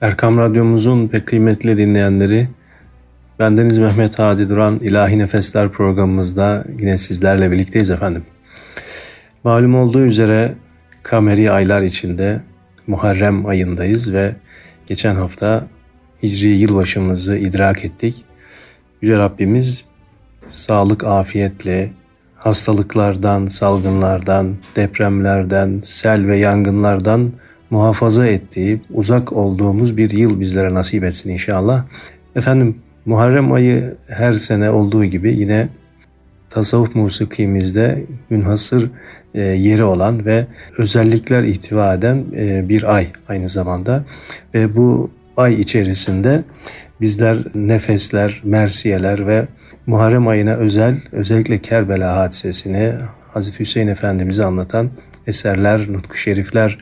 Erkam Radyomuzun pek kıymetli dinleyenleri, bendeniz Mehmet Hadi Duran İlahi Nefesler programımızda yine sizlerle birlikteyiz efendim. Malum olduğu üzere kameri aylar içinde Muharrem ayındayız ve geçen hafta Hicri yılbaşımızı idrak ettik. Yüce Rabbimiz sağlık, afiyetle, hastalıklardan, salgınlardan, depremlerden, sel ve yangınlardan muhafaza ettiği, uzak olduğumuz bir yıl bizlere nasip etsin inşallah. Efendim Muharrem ayı her sene olduğu gibi yine tasavvuf musikimizde münhasır e, yeri olan ve özellikler ihtiva eden e, bir ay aynı zamanda. Ve bu ay içerisinde bizler nefesler, mersiyeler ve Muharrem ayına özel özellikle Kerbela hadisesini Hazreti Hüseyin Efendimiz'i anlatan eserler, nutku şerifler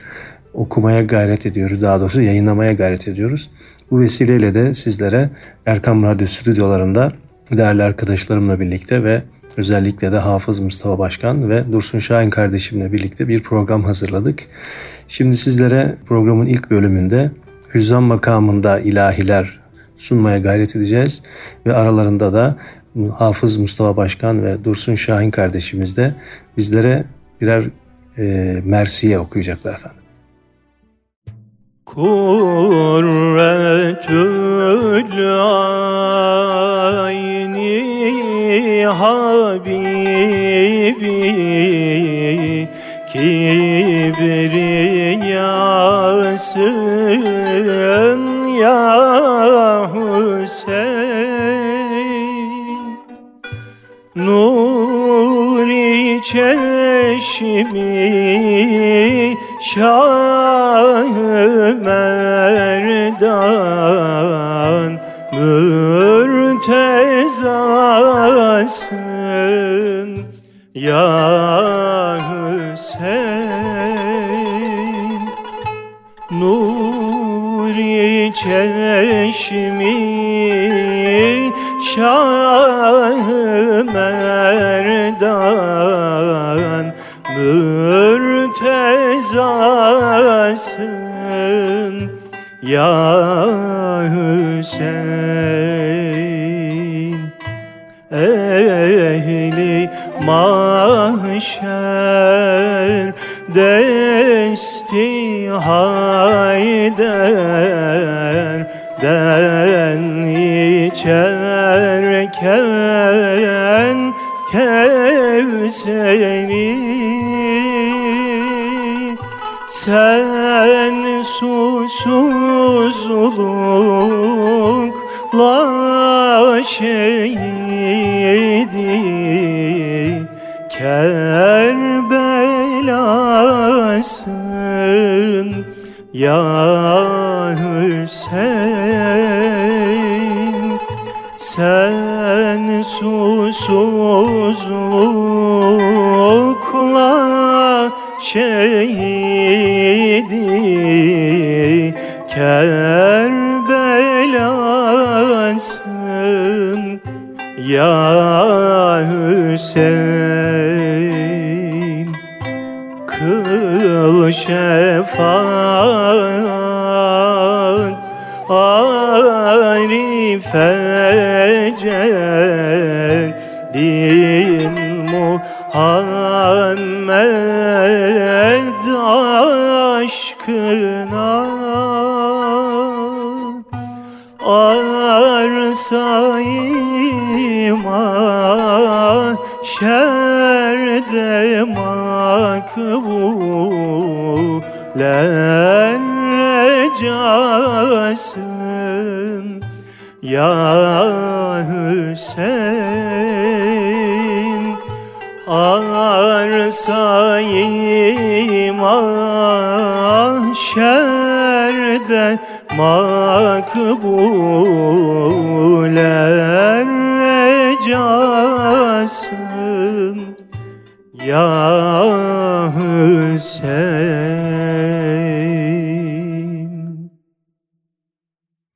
okumaya gayret ediyoruz. Daha doğrusu yayınlamaya gayret ediyoruz. Bu vesileyle de sizlere Erkam Radyo stüdyolarında değerli arkadaşlarımla birlikte ve özellikle de Hafız Mustafa Başkan ve Dursun Şahin kardeşimle birlikte bir program hazırladık. Şimdi sizlere programın ilk bölümünde Hüzzam makamında ilahiler sunmaya gayret edeceğiz ve aralarında da Hafız Mustafa Başkan ve Dursun Şahin kardeşimiz de bizlere birer e, Mersiye okuyacaklar efendim. Kurretül Kerbelasın ya Hüseyin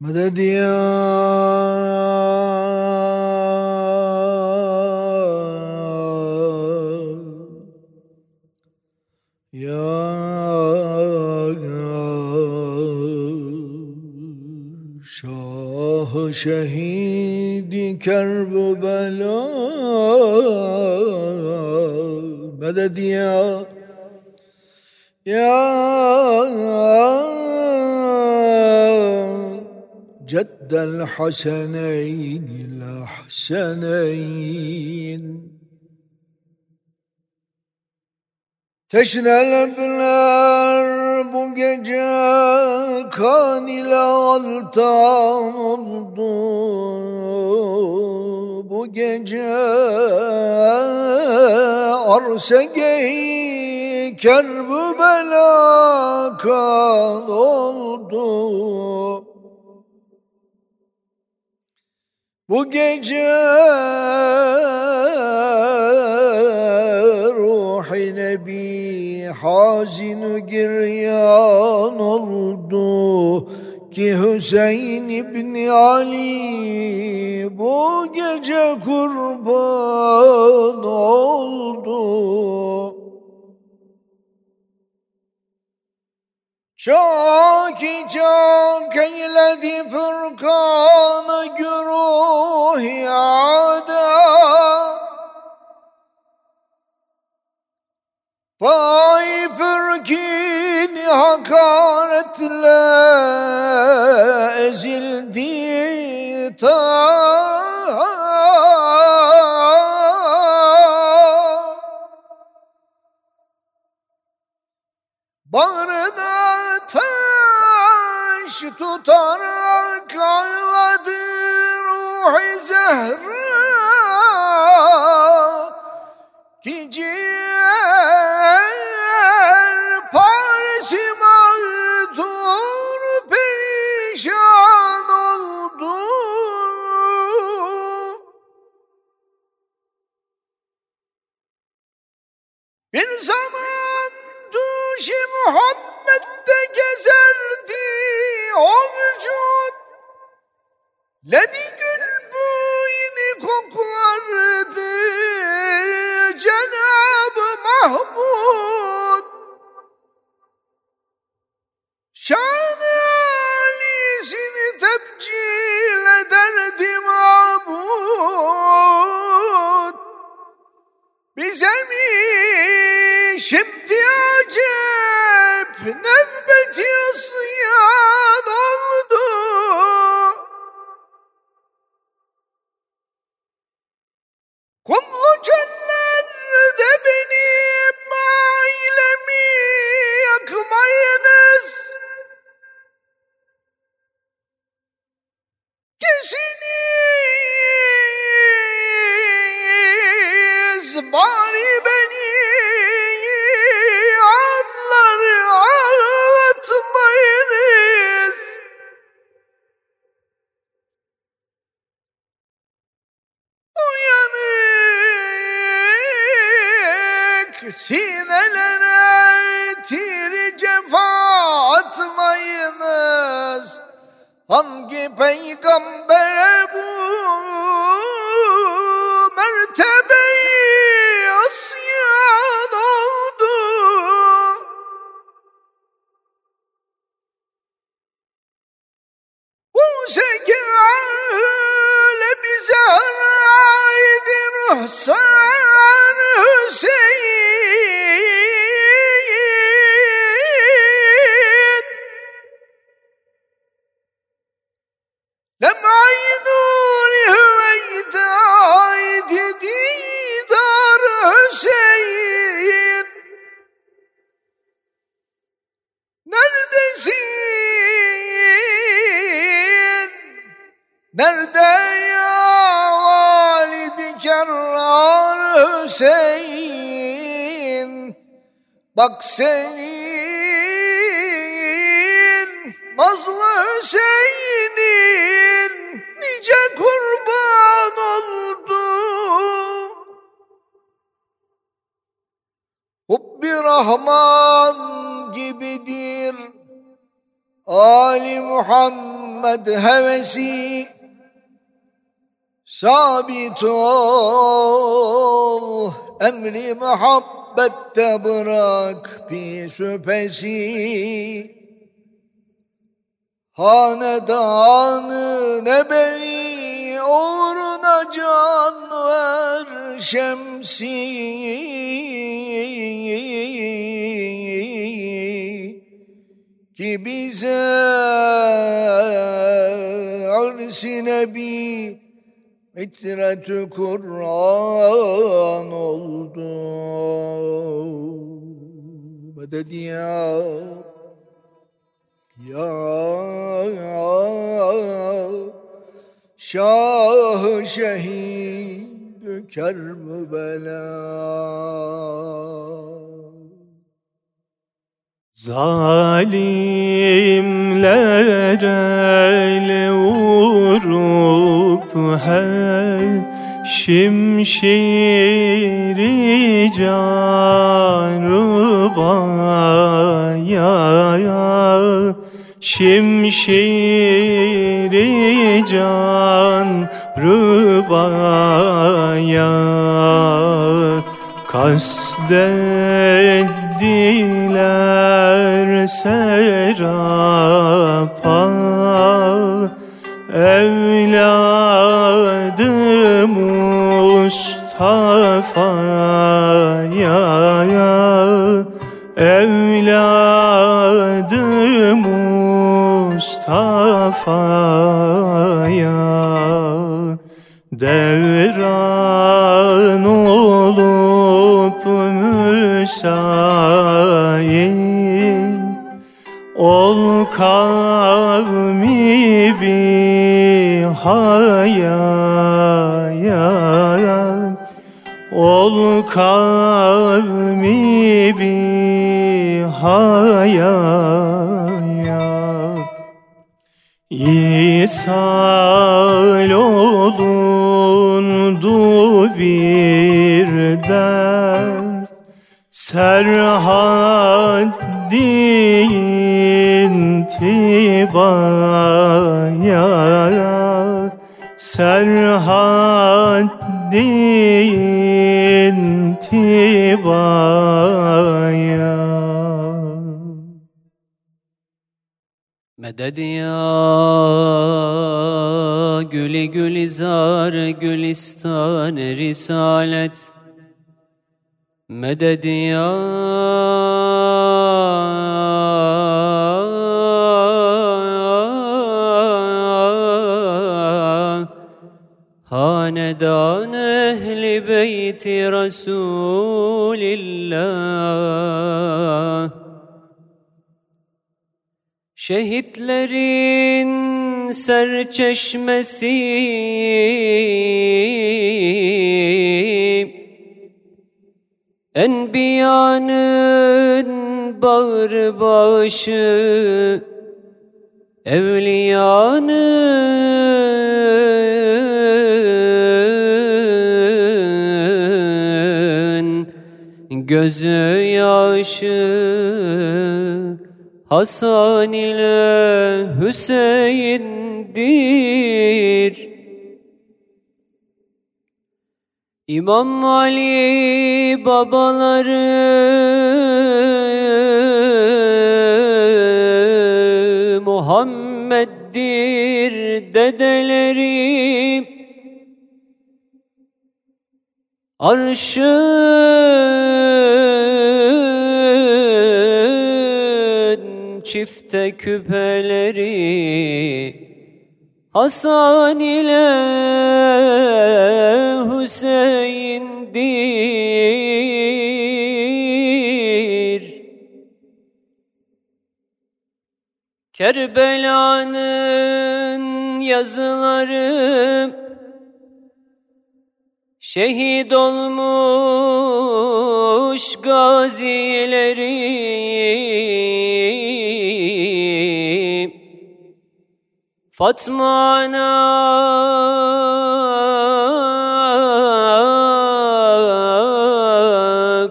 Meded ya Ya Şah şehidi Kerbela Medet ya Ya Ceddel Haseneyn Lahseneyn Teşnelebler bu gece kan ile altan oldu. Bu gece arsegeyi kerbela kan oldu Bu gece ruhi nebi hazin giryan oldu ki Hüseyin İbni Ali bu gece kurban oldu. Çok çok eyledi fırkanı güruh yada Vay fırkin hakaretle ezildi ta tutar Bak senin Nazlı Hüseyin'in nice kurban oldu. Hubbi Rahman gibidir Ali Muhammed hevesi Sabit ol emri muhabbette bırak bir şüphesi. Hanedanı nebevi uğruna can ver şemsi. Ki bize arsi nebi mitretü Kur'an oldu. Medet ya ya Şah şehid Kerbela Zalimler ele vurup her şimşiri canrubaya Şimşiri can rubaya Kasteddiler serapa Evladı Mustafa'ya Evladı Mustafa'ya Devran olup müsait kavmi bir hayat Ol kavmi bir hayat İshal olundu bir dert Serhaddin tibaya Serhaddin tibaya Meded ya gülü gülizar gülistan risalet. Meded ya Hanedan ehli beyti Resulillah Şehitlerin serçeşmesi Enbiyanın bağrı başı Evliyanın gözü yaşı Hasan ile Hüseyin'dir. İmam Ali babaları Muhammed'dir dedeleri Arşın çifte küpeleri Hasan ile Hüseyin'dir. Kerbela'nın yazıları Şehit olmuş gazileri Fatma ana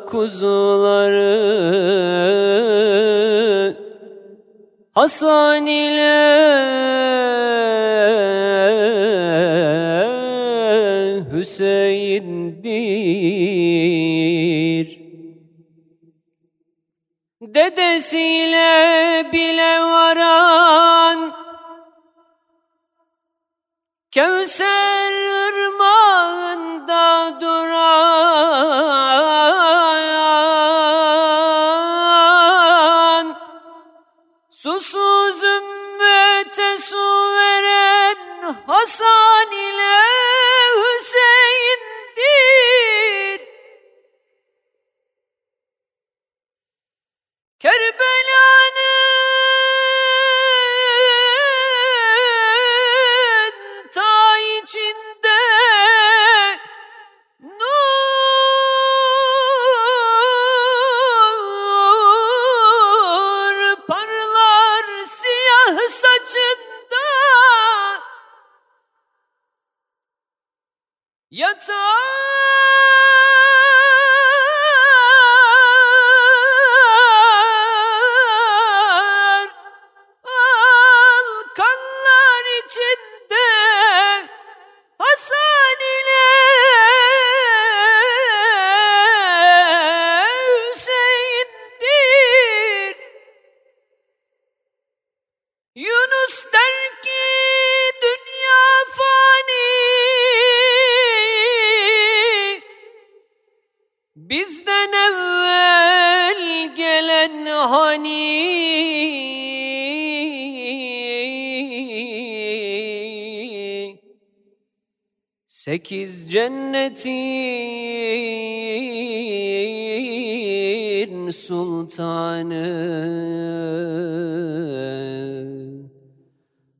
kuzuları Hasan ile Hüseyin'dir. Dedesiyle bile varan Kevser Sekiz cennetin sultanı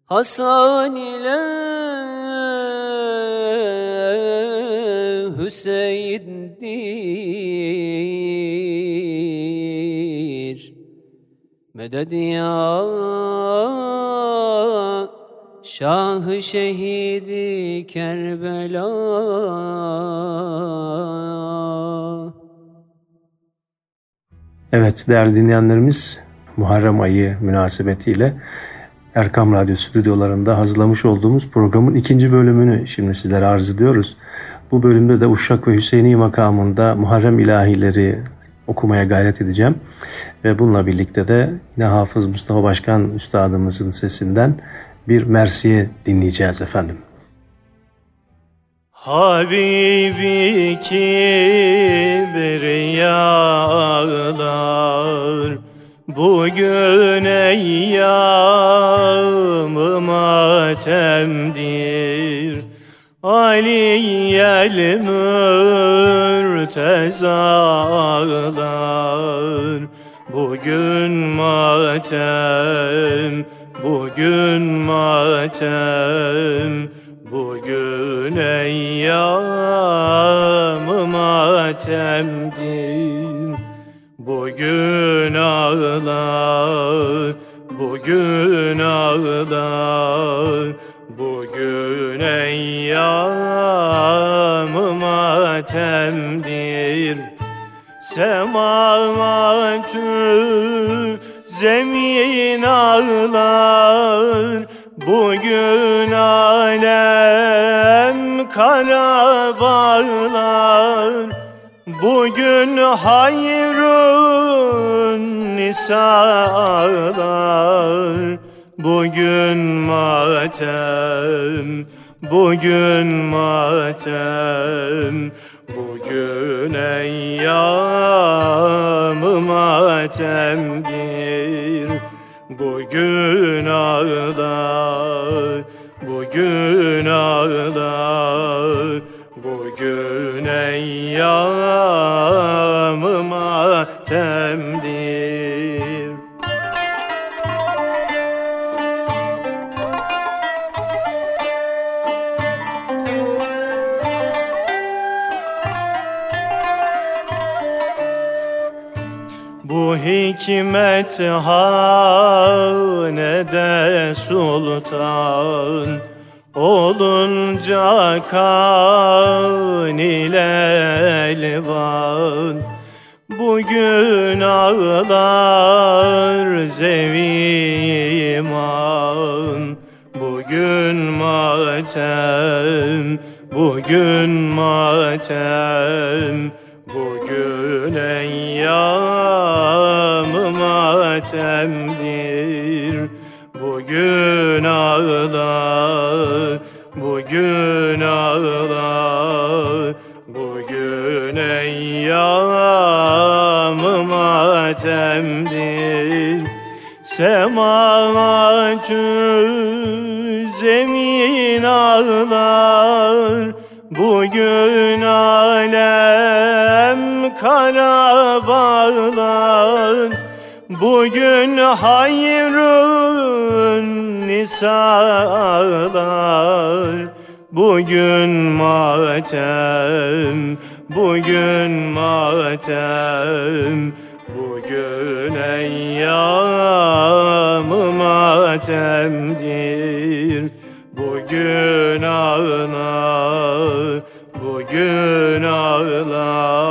Hasan ile Hüseyin'dir. Meded ya Şah-ı şehidi Kerbela Evet değerli dinleyenlerimiz Muharrem ayı münasebetiyle Erkam Radyo stüdyolarında hazırlamış olduğumuz programın ikinci bölümünü şimdi sizlere arz ediyoruz. Bu bölümde de Uşak ve Hüseyini makamında Muharrem ilahileri okumaya gayret edeceğim. Ve bununla birlikte de yine Hafız Mustafa Başkan Üstadımızın sesinden bir Mersiye dinleyeceğiz efendim. Habibi kibriyalar Bugün eyyam-ı matemdir Aliyel mürtezalar Bugün matem, bugün matem Bugün eyyam-ı matemdir Bugün ağlar, bugün ağlar Bugün eyyam-ı matemdir. Semavatü zemin ağlar Bugün alem kara bağlar. Bugün hayrun nisalar. Bugün matem Bugün matem. Bugün eyyam-ı matemdir Bugün ağlar Bugün hikmet hanede sultan Olunca kan ile elvan. Bugün ağlar zeviman Bugün matem Bugün matem. Bugün eyyam-ı matemdir Bugün ağlar Bugün ağla Bugün eyyam-ı matemdir Sematü zemin ağlar. Bugün alem kara bağlar Bugün hayrın nisalar Bugün matem, bugün matem Bugün eyyam-ı matemdir. Bugün ağla, bugün ağla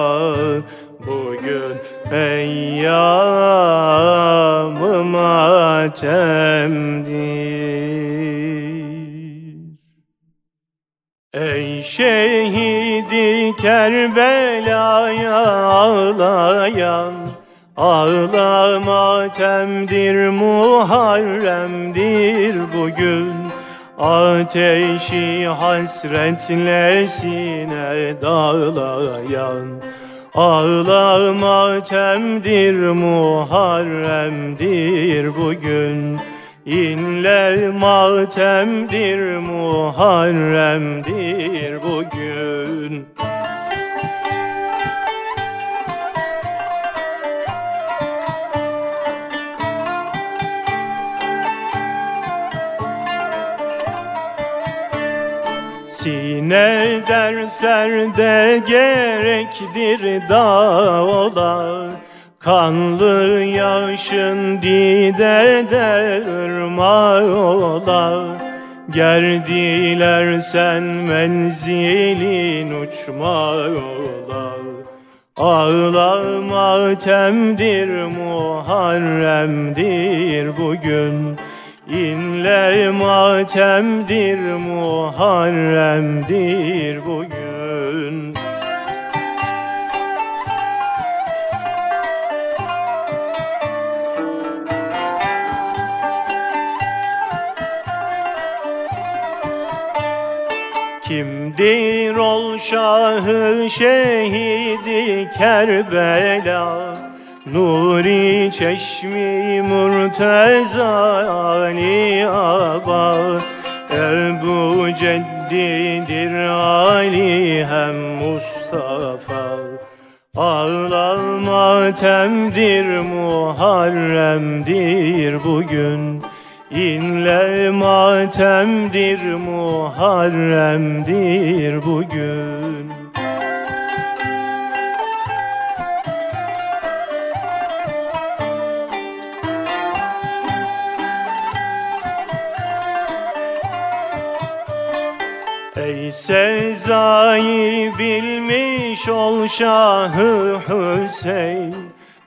matemdir Ey şehidi Kerbela'ya ağlayan Ağla matemdir Muharrem'dir bugün. Ateşi hasretle sine dağlayan Ağla matemdir Muharrem'dir bugün. İnle matemdir Muharrem'dir bugün Sine derserde gerektir dağlar. Kanlı yaşın didede ırmak olar Gerdiler sen menzilin uçmak olar Ağla matemdir Muharrem'dir bugün İnle matemdir Muharrem'dir bugün. Kimdir ol şahı şehidi Kerbela Nuri çeşmi murteza Ali Aba. Ebu Ceddidir Ali hem Mustafa. Ağla matemdir Muharrem'dir bugün. İnle matemdir Muharrem'dir bugün Sezai bilmiş ol Şahı Hüseyin.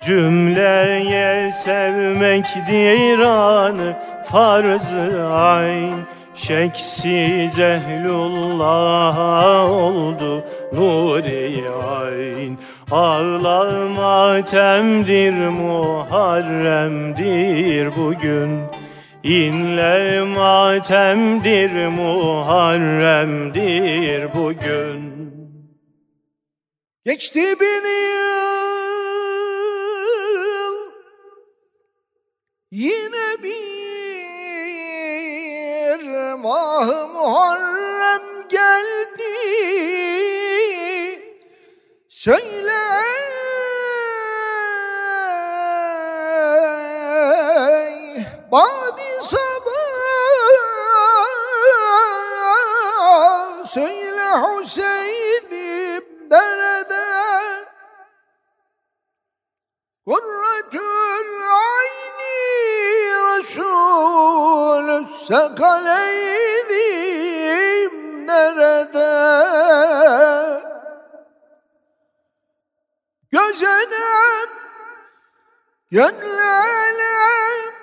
Cümleye sevmekdir anı farz-ı ayn. Şeksiz ehlullah'a oldu nuri ayn. Ağla matemdir Muharrem'dir bugün İnle matemdir Muharrem'dir bugün. Geçti bir yıl Yine bir mah Muharrem geldi. Söyle Badi Hüseyin'im nerede? Kurretül ayni Resulü sekaleydim nerede? Gözenem Gönlelem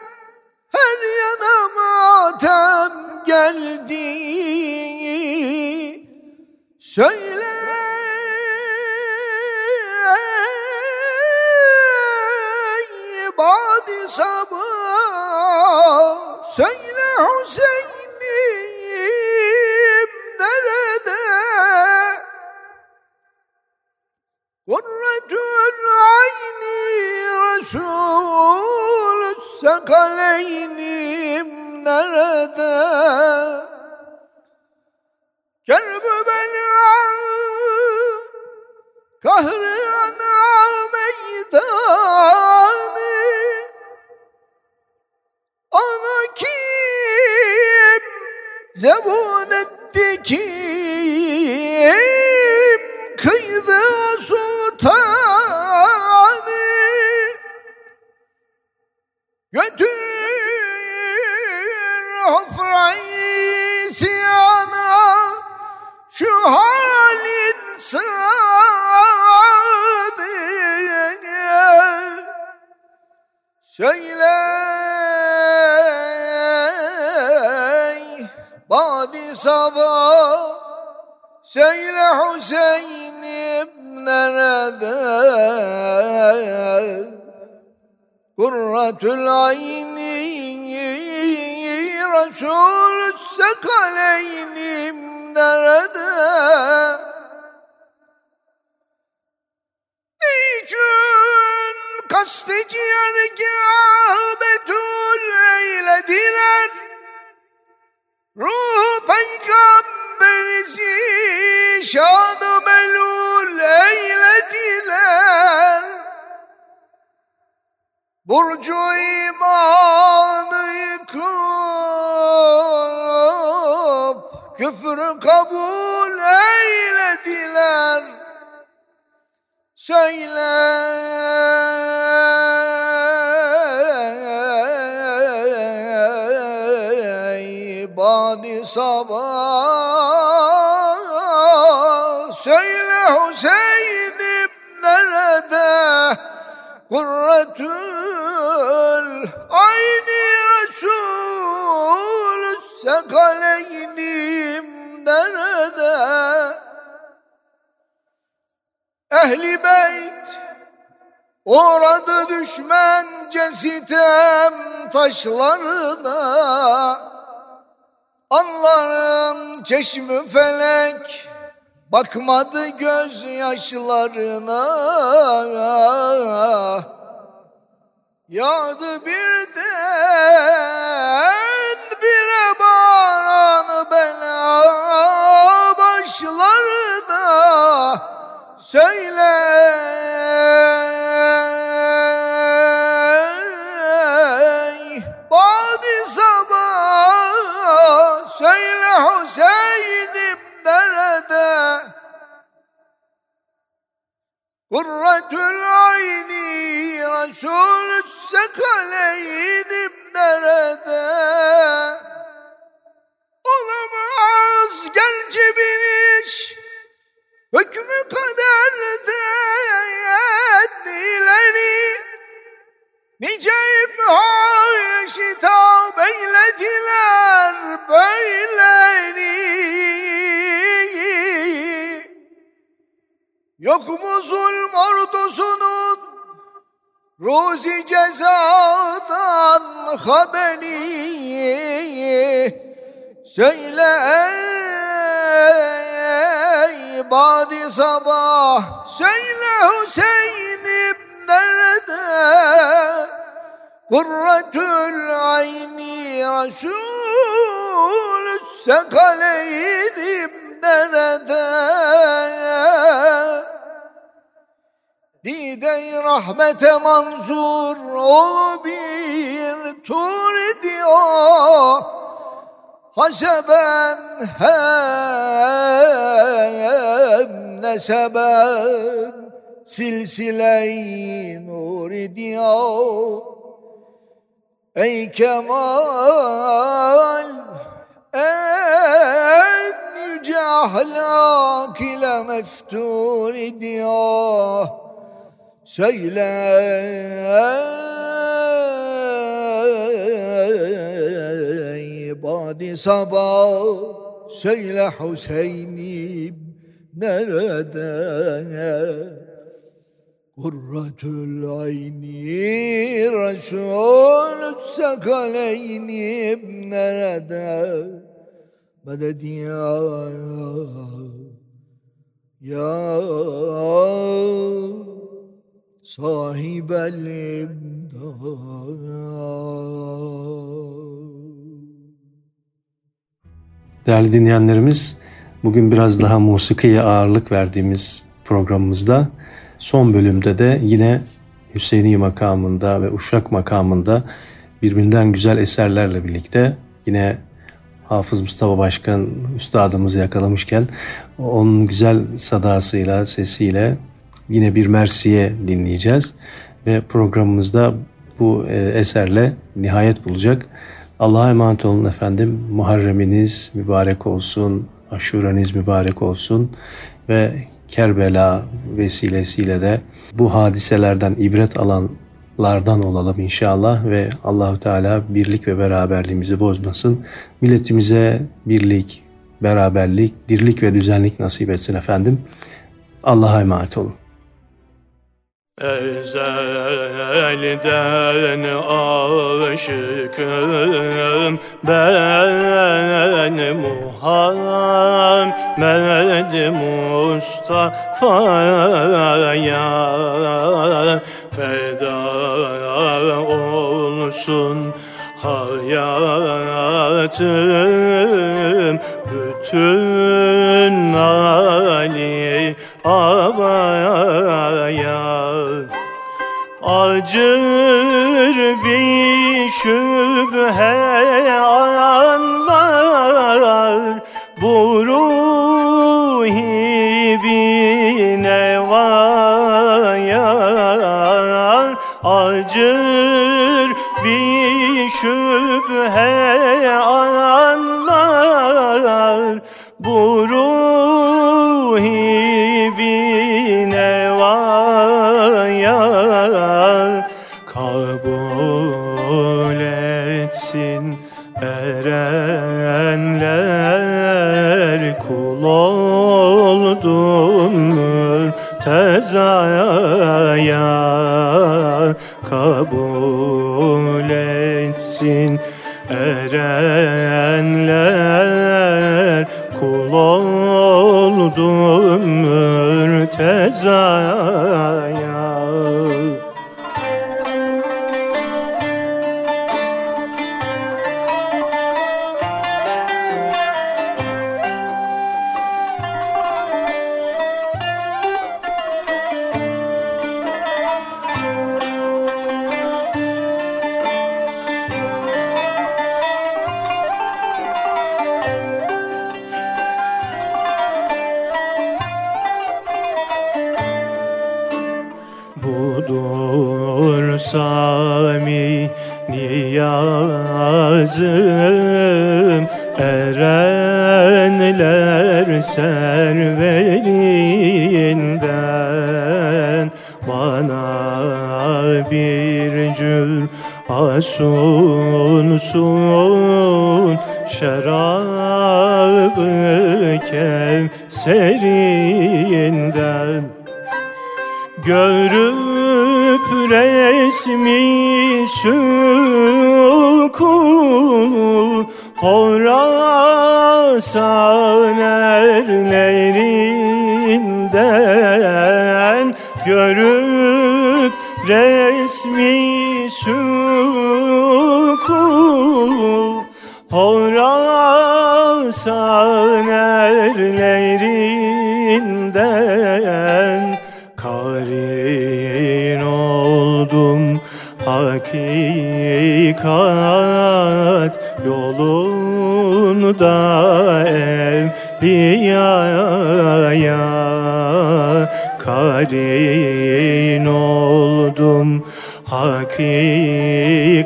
her yana matem geldi Söyle. Badi sabah Söyle Hüseyin'im nerede? Kurretül ayni Resul Sakaleynim nerede? Burcu imanı yıkıp küfrü kabul eylediler. Söyle Ehli beyt Uğradı düşmence sitem taşlarına. Anların çeşmi felek Bakmadı gözyaşlarına. Yağdı birden Söyle. Badi sabah Söyle Hüseyin'im nerede? Kurretül ayni Resul sekaleynim nerede Yok mu zulm ordusunun Ruzi cezadan haberi. Söyle ey badi sabah Söyle Hüseyin'im nerede? Kurretül ayni Resul Sekaleydim nerede Dide rahmete manzur ol bir tur diyor Haseben hem neseben silsile-i nur diyor Ey kemal en yüce ahlak ile meftur diyor Söyle ey badi sabah Söyle Hüseyin'im nerede Kurratül ayni Resul sekaleynim nerede Medet ya Ya sahib Değerli dinleyenlerimiz, bugün biraz daha musikiye ağırlık verdiğimiz programımızda son bölümde de yine Hüseyini makamında ve Uşak makamında birbirinden güzel eserlerle birlikte yine Hafız Mustafa Başkan üstadımızı yakalamışken onun güzel sadasıyla, sesiyle yine bir Mersiye dinleyeceğiz. Ve programımızda bu e, eserle nihayet bulacak. Allah'a emanet olun efendim. Muharreminiz mübarek olsun, aşureniz mübarek olsun ve Kerbela vesilesiyle de bu hadiselerden ibret alanlardan olalım inşallah ve Allahu Teala birlik ve beraberliğimizi bozmasın. Milletimize birlik, beraberlik, dirlik ve düzenlik nasip etsin efendim. Allah'a emanet olun. Ezelden aşıkım ben Muhammed Mustafa'ya feda olsun hayatım bütün Ali abaya Acır bir şüphe mürtezaya kabul etsin erenler. Kul oldun mürtezaya sou.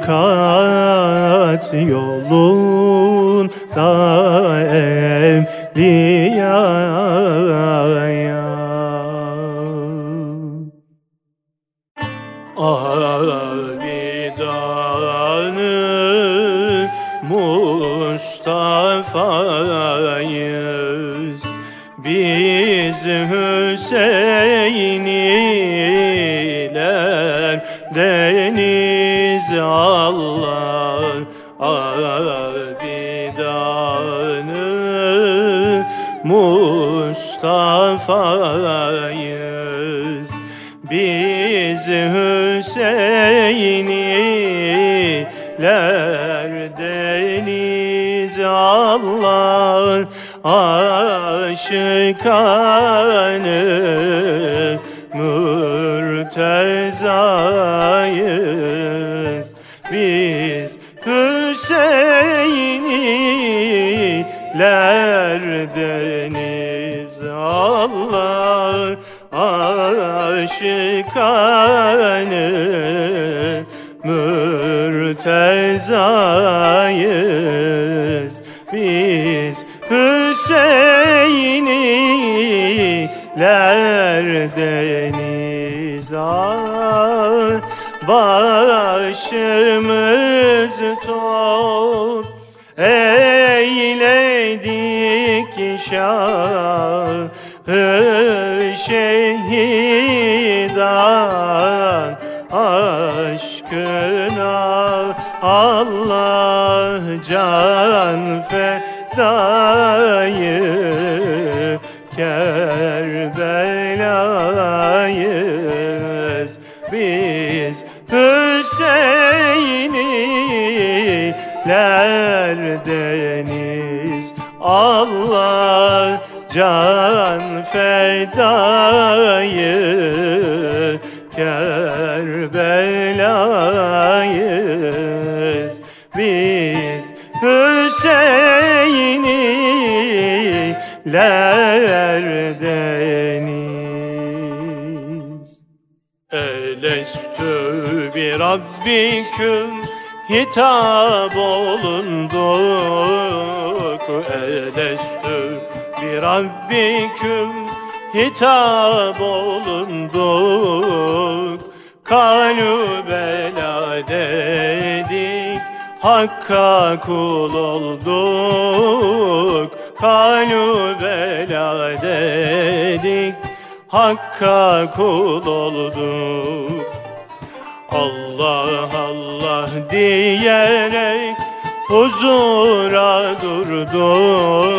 Hakikat yolunda evliyaya başımız top eyledik şahı şehidan aşkına Allah can fedayı Hüseyinilerdeniz Allah can fedayı Kerbelayız biz Hüseyinilerdeniz Elestü bir Rabbiküm hitap olunduk Elestü bir Rabbiküm. Hitap olunduk Kalu bela dedik Hakka kul olduk. Kalu bela dedik Hakka kul olduk. Allah Allah diyerek huzura durduk.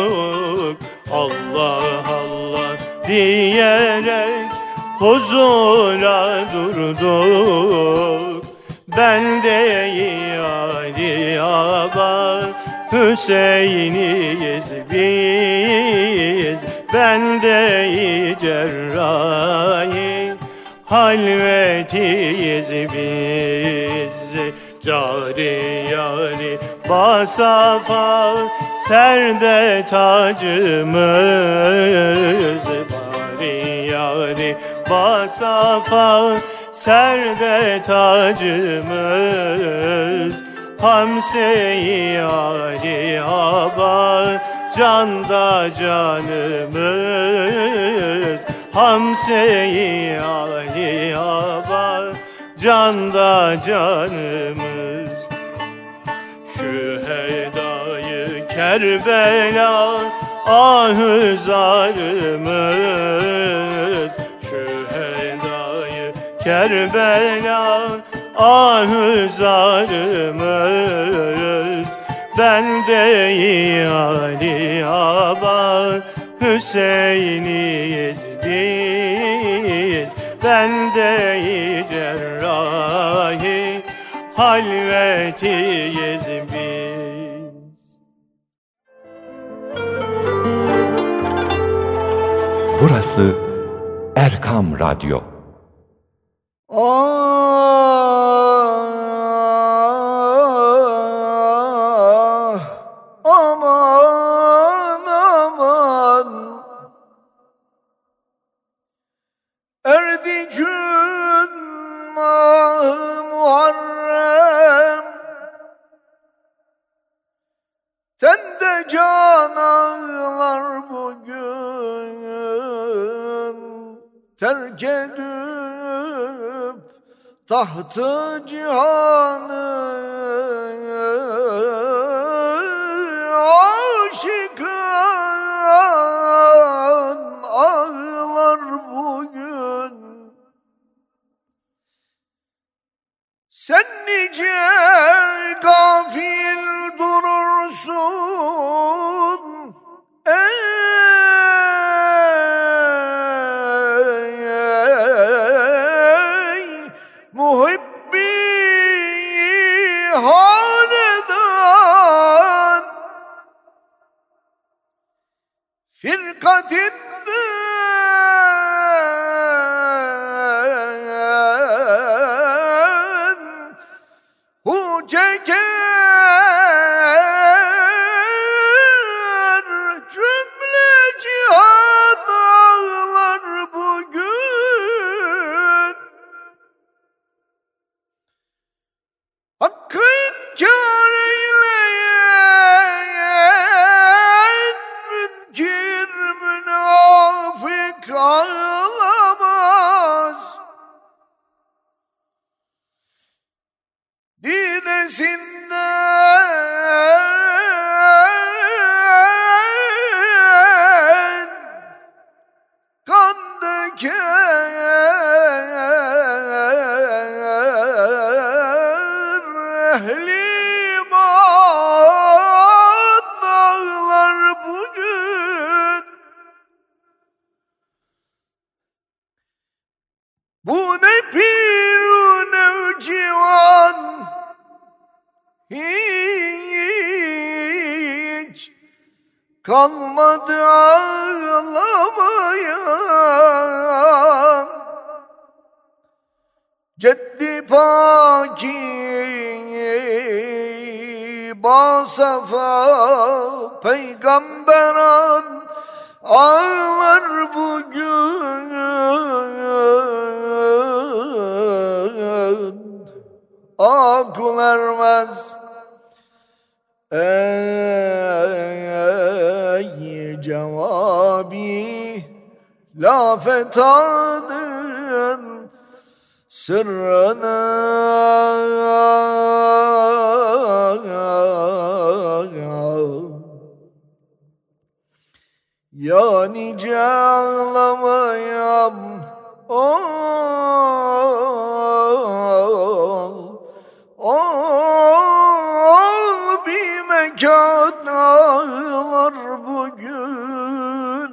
Allah Allah diyerek huzura durduk. Ben de Ali Aba Hüseyin'iyiz biz. Ben de cerrahi halvetiyiz biz. Cari yari basafa serde tacımız. Bari yari basafa serde tacımız. Hamse-i Ali Aba canda canımız Hamse-i Ali Aba canda canımız. Şühedayı Kerbela ahı zarımız. Şühedayı Kerbela ahı zarımız. Ben de Ali Aba Hüseyin'iyiz biz Ben de cerrahi halvetiyiz biz Burası Erkam Radyo. Ah, tahtı cihanı Ya nice ağlamayam ol Ol bir mekan ağlar bugün.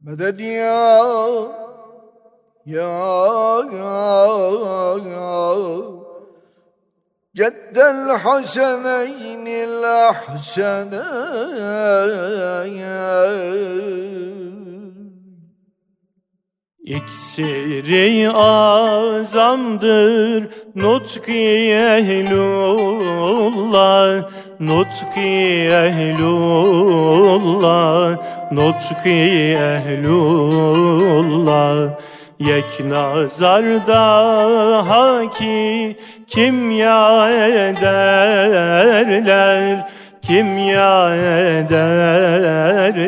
Medet ya Ya ya ya Ceddel haseneynil ahseneyn. İksiri azamdır nutki ehlullah Nutki ehlullah Nutki ehlullah. Yek nazarda haki kimya ederler Kimya ederler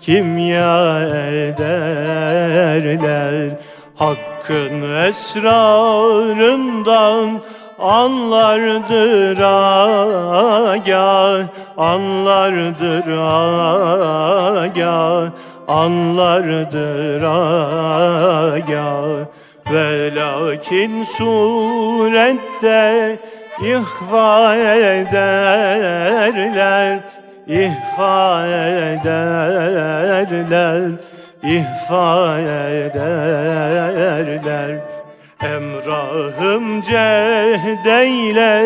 kimya ederler. Hakkın esrarından anlardır agah Anlardır agah Anlardır agah Ve lakin surette ihva ederler ihfa ederler ihfa ederler. Emrahım cehdeyle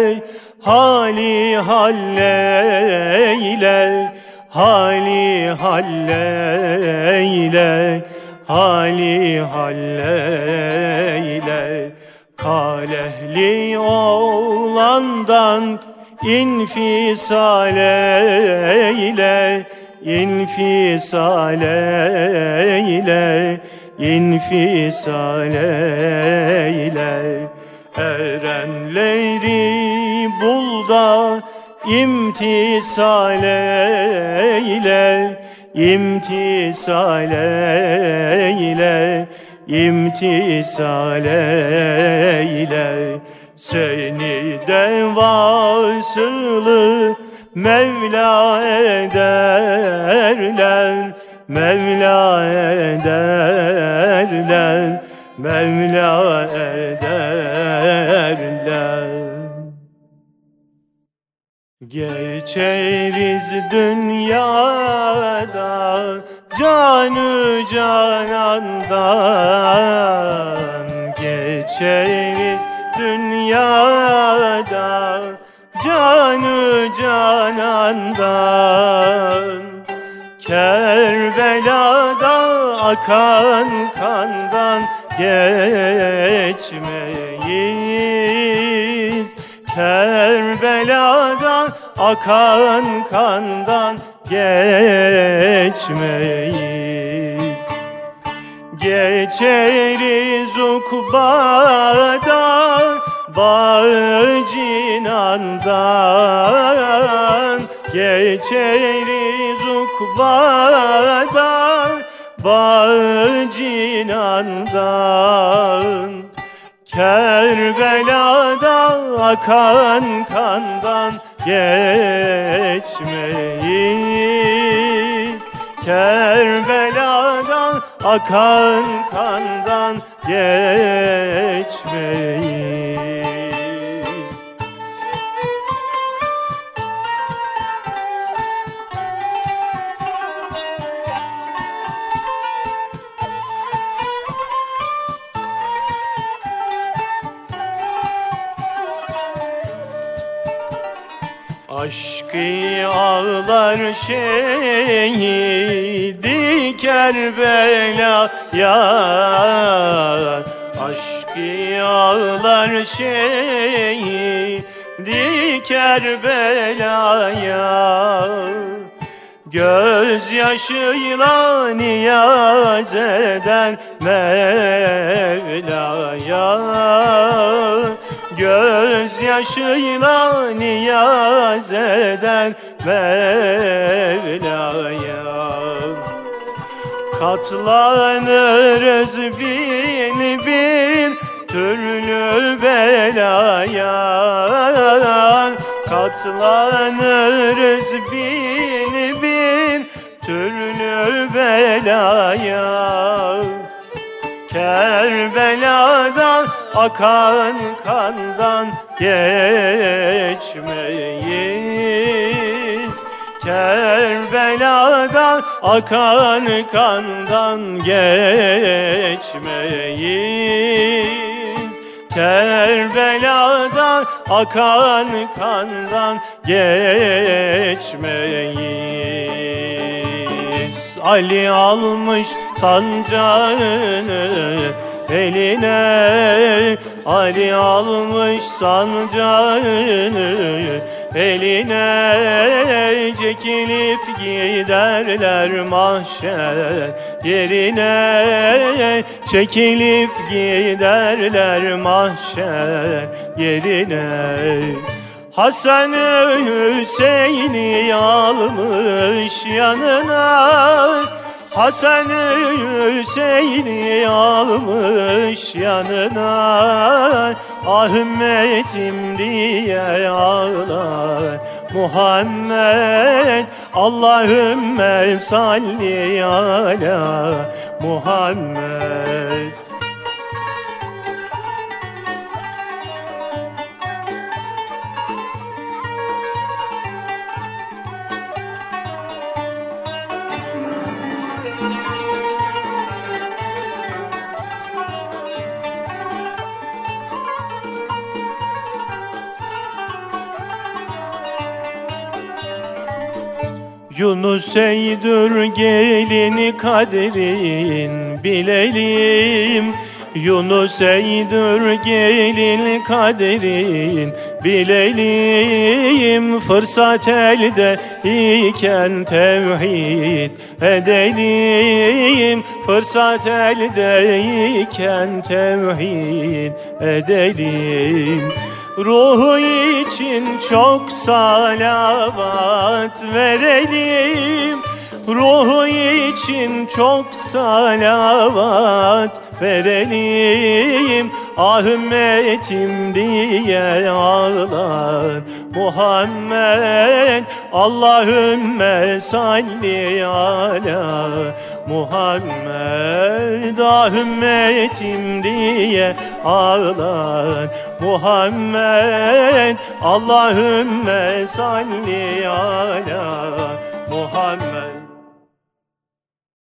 hali halleyle hali halleyle hali halleyle kalehli oğlandan infisal eyle infisal eyle infisal eyle erenleri bul da imtisal eyle imtisal eyle imtisal eyle. Seni de vasılı Mevla ederler Mevla ederler Mevla ederler Geçeriz dünyada canı canandan. Geçeriz dünyada canı canandan. Kerbela'da akan kandan geçmeyiz. Kerbela'da akan kandan geçmeyiz Geçeriz ukbada bağı cinandan. Geçeriz ukbada bağı cinandan. Kerbela'da akan kandan geçmeyiz. Kerbela'da akan kandan geçmeyiz Aşkı ağlar şehidi Kerbela'ya. Aşkı ağlar şehidi Kerbela'ya. Gözyaşıyla niyaz eden Mevla'ya Gözyaşıyla niyaz eden Mevla'ya. Katlanırız bin bin türlü belaya. Katlanırız bin bin türlü belaya akan kandan geçmeyiz. Kerbela'dan akan kandan geçmeyiz. Kerbela'dan akan kandan geçmeyiz. Ali almış sancağını eline Ali almış sancağını eline Çekilip giderler mahşer. Yerine Çekilip giderler mahşer. Yerine Hasan Hüseyin'i almış yanına Hasan Hüseyin'i almış yanına Ahmet'im diye ağlar. Muhammed Allahümme salli ala Muhammed Yunus Eydür gelini kaderin bilelim Yunus Eydür gelin kaderin bilelim Fırsat elde iken tevhid edelim. Fırsat elde iken tevhid edelim Ruhu için çok salavat verelim Ruhu için çok salavat verelim. Ahmet'im diye ağlar. Muhammed Allahümme salli ala. Muhammed Ahmet'im diye ağlar. Muhammed Allahümme salli ala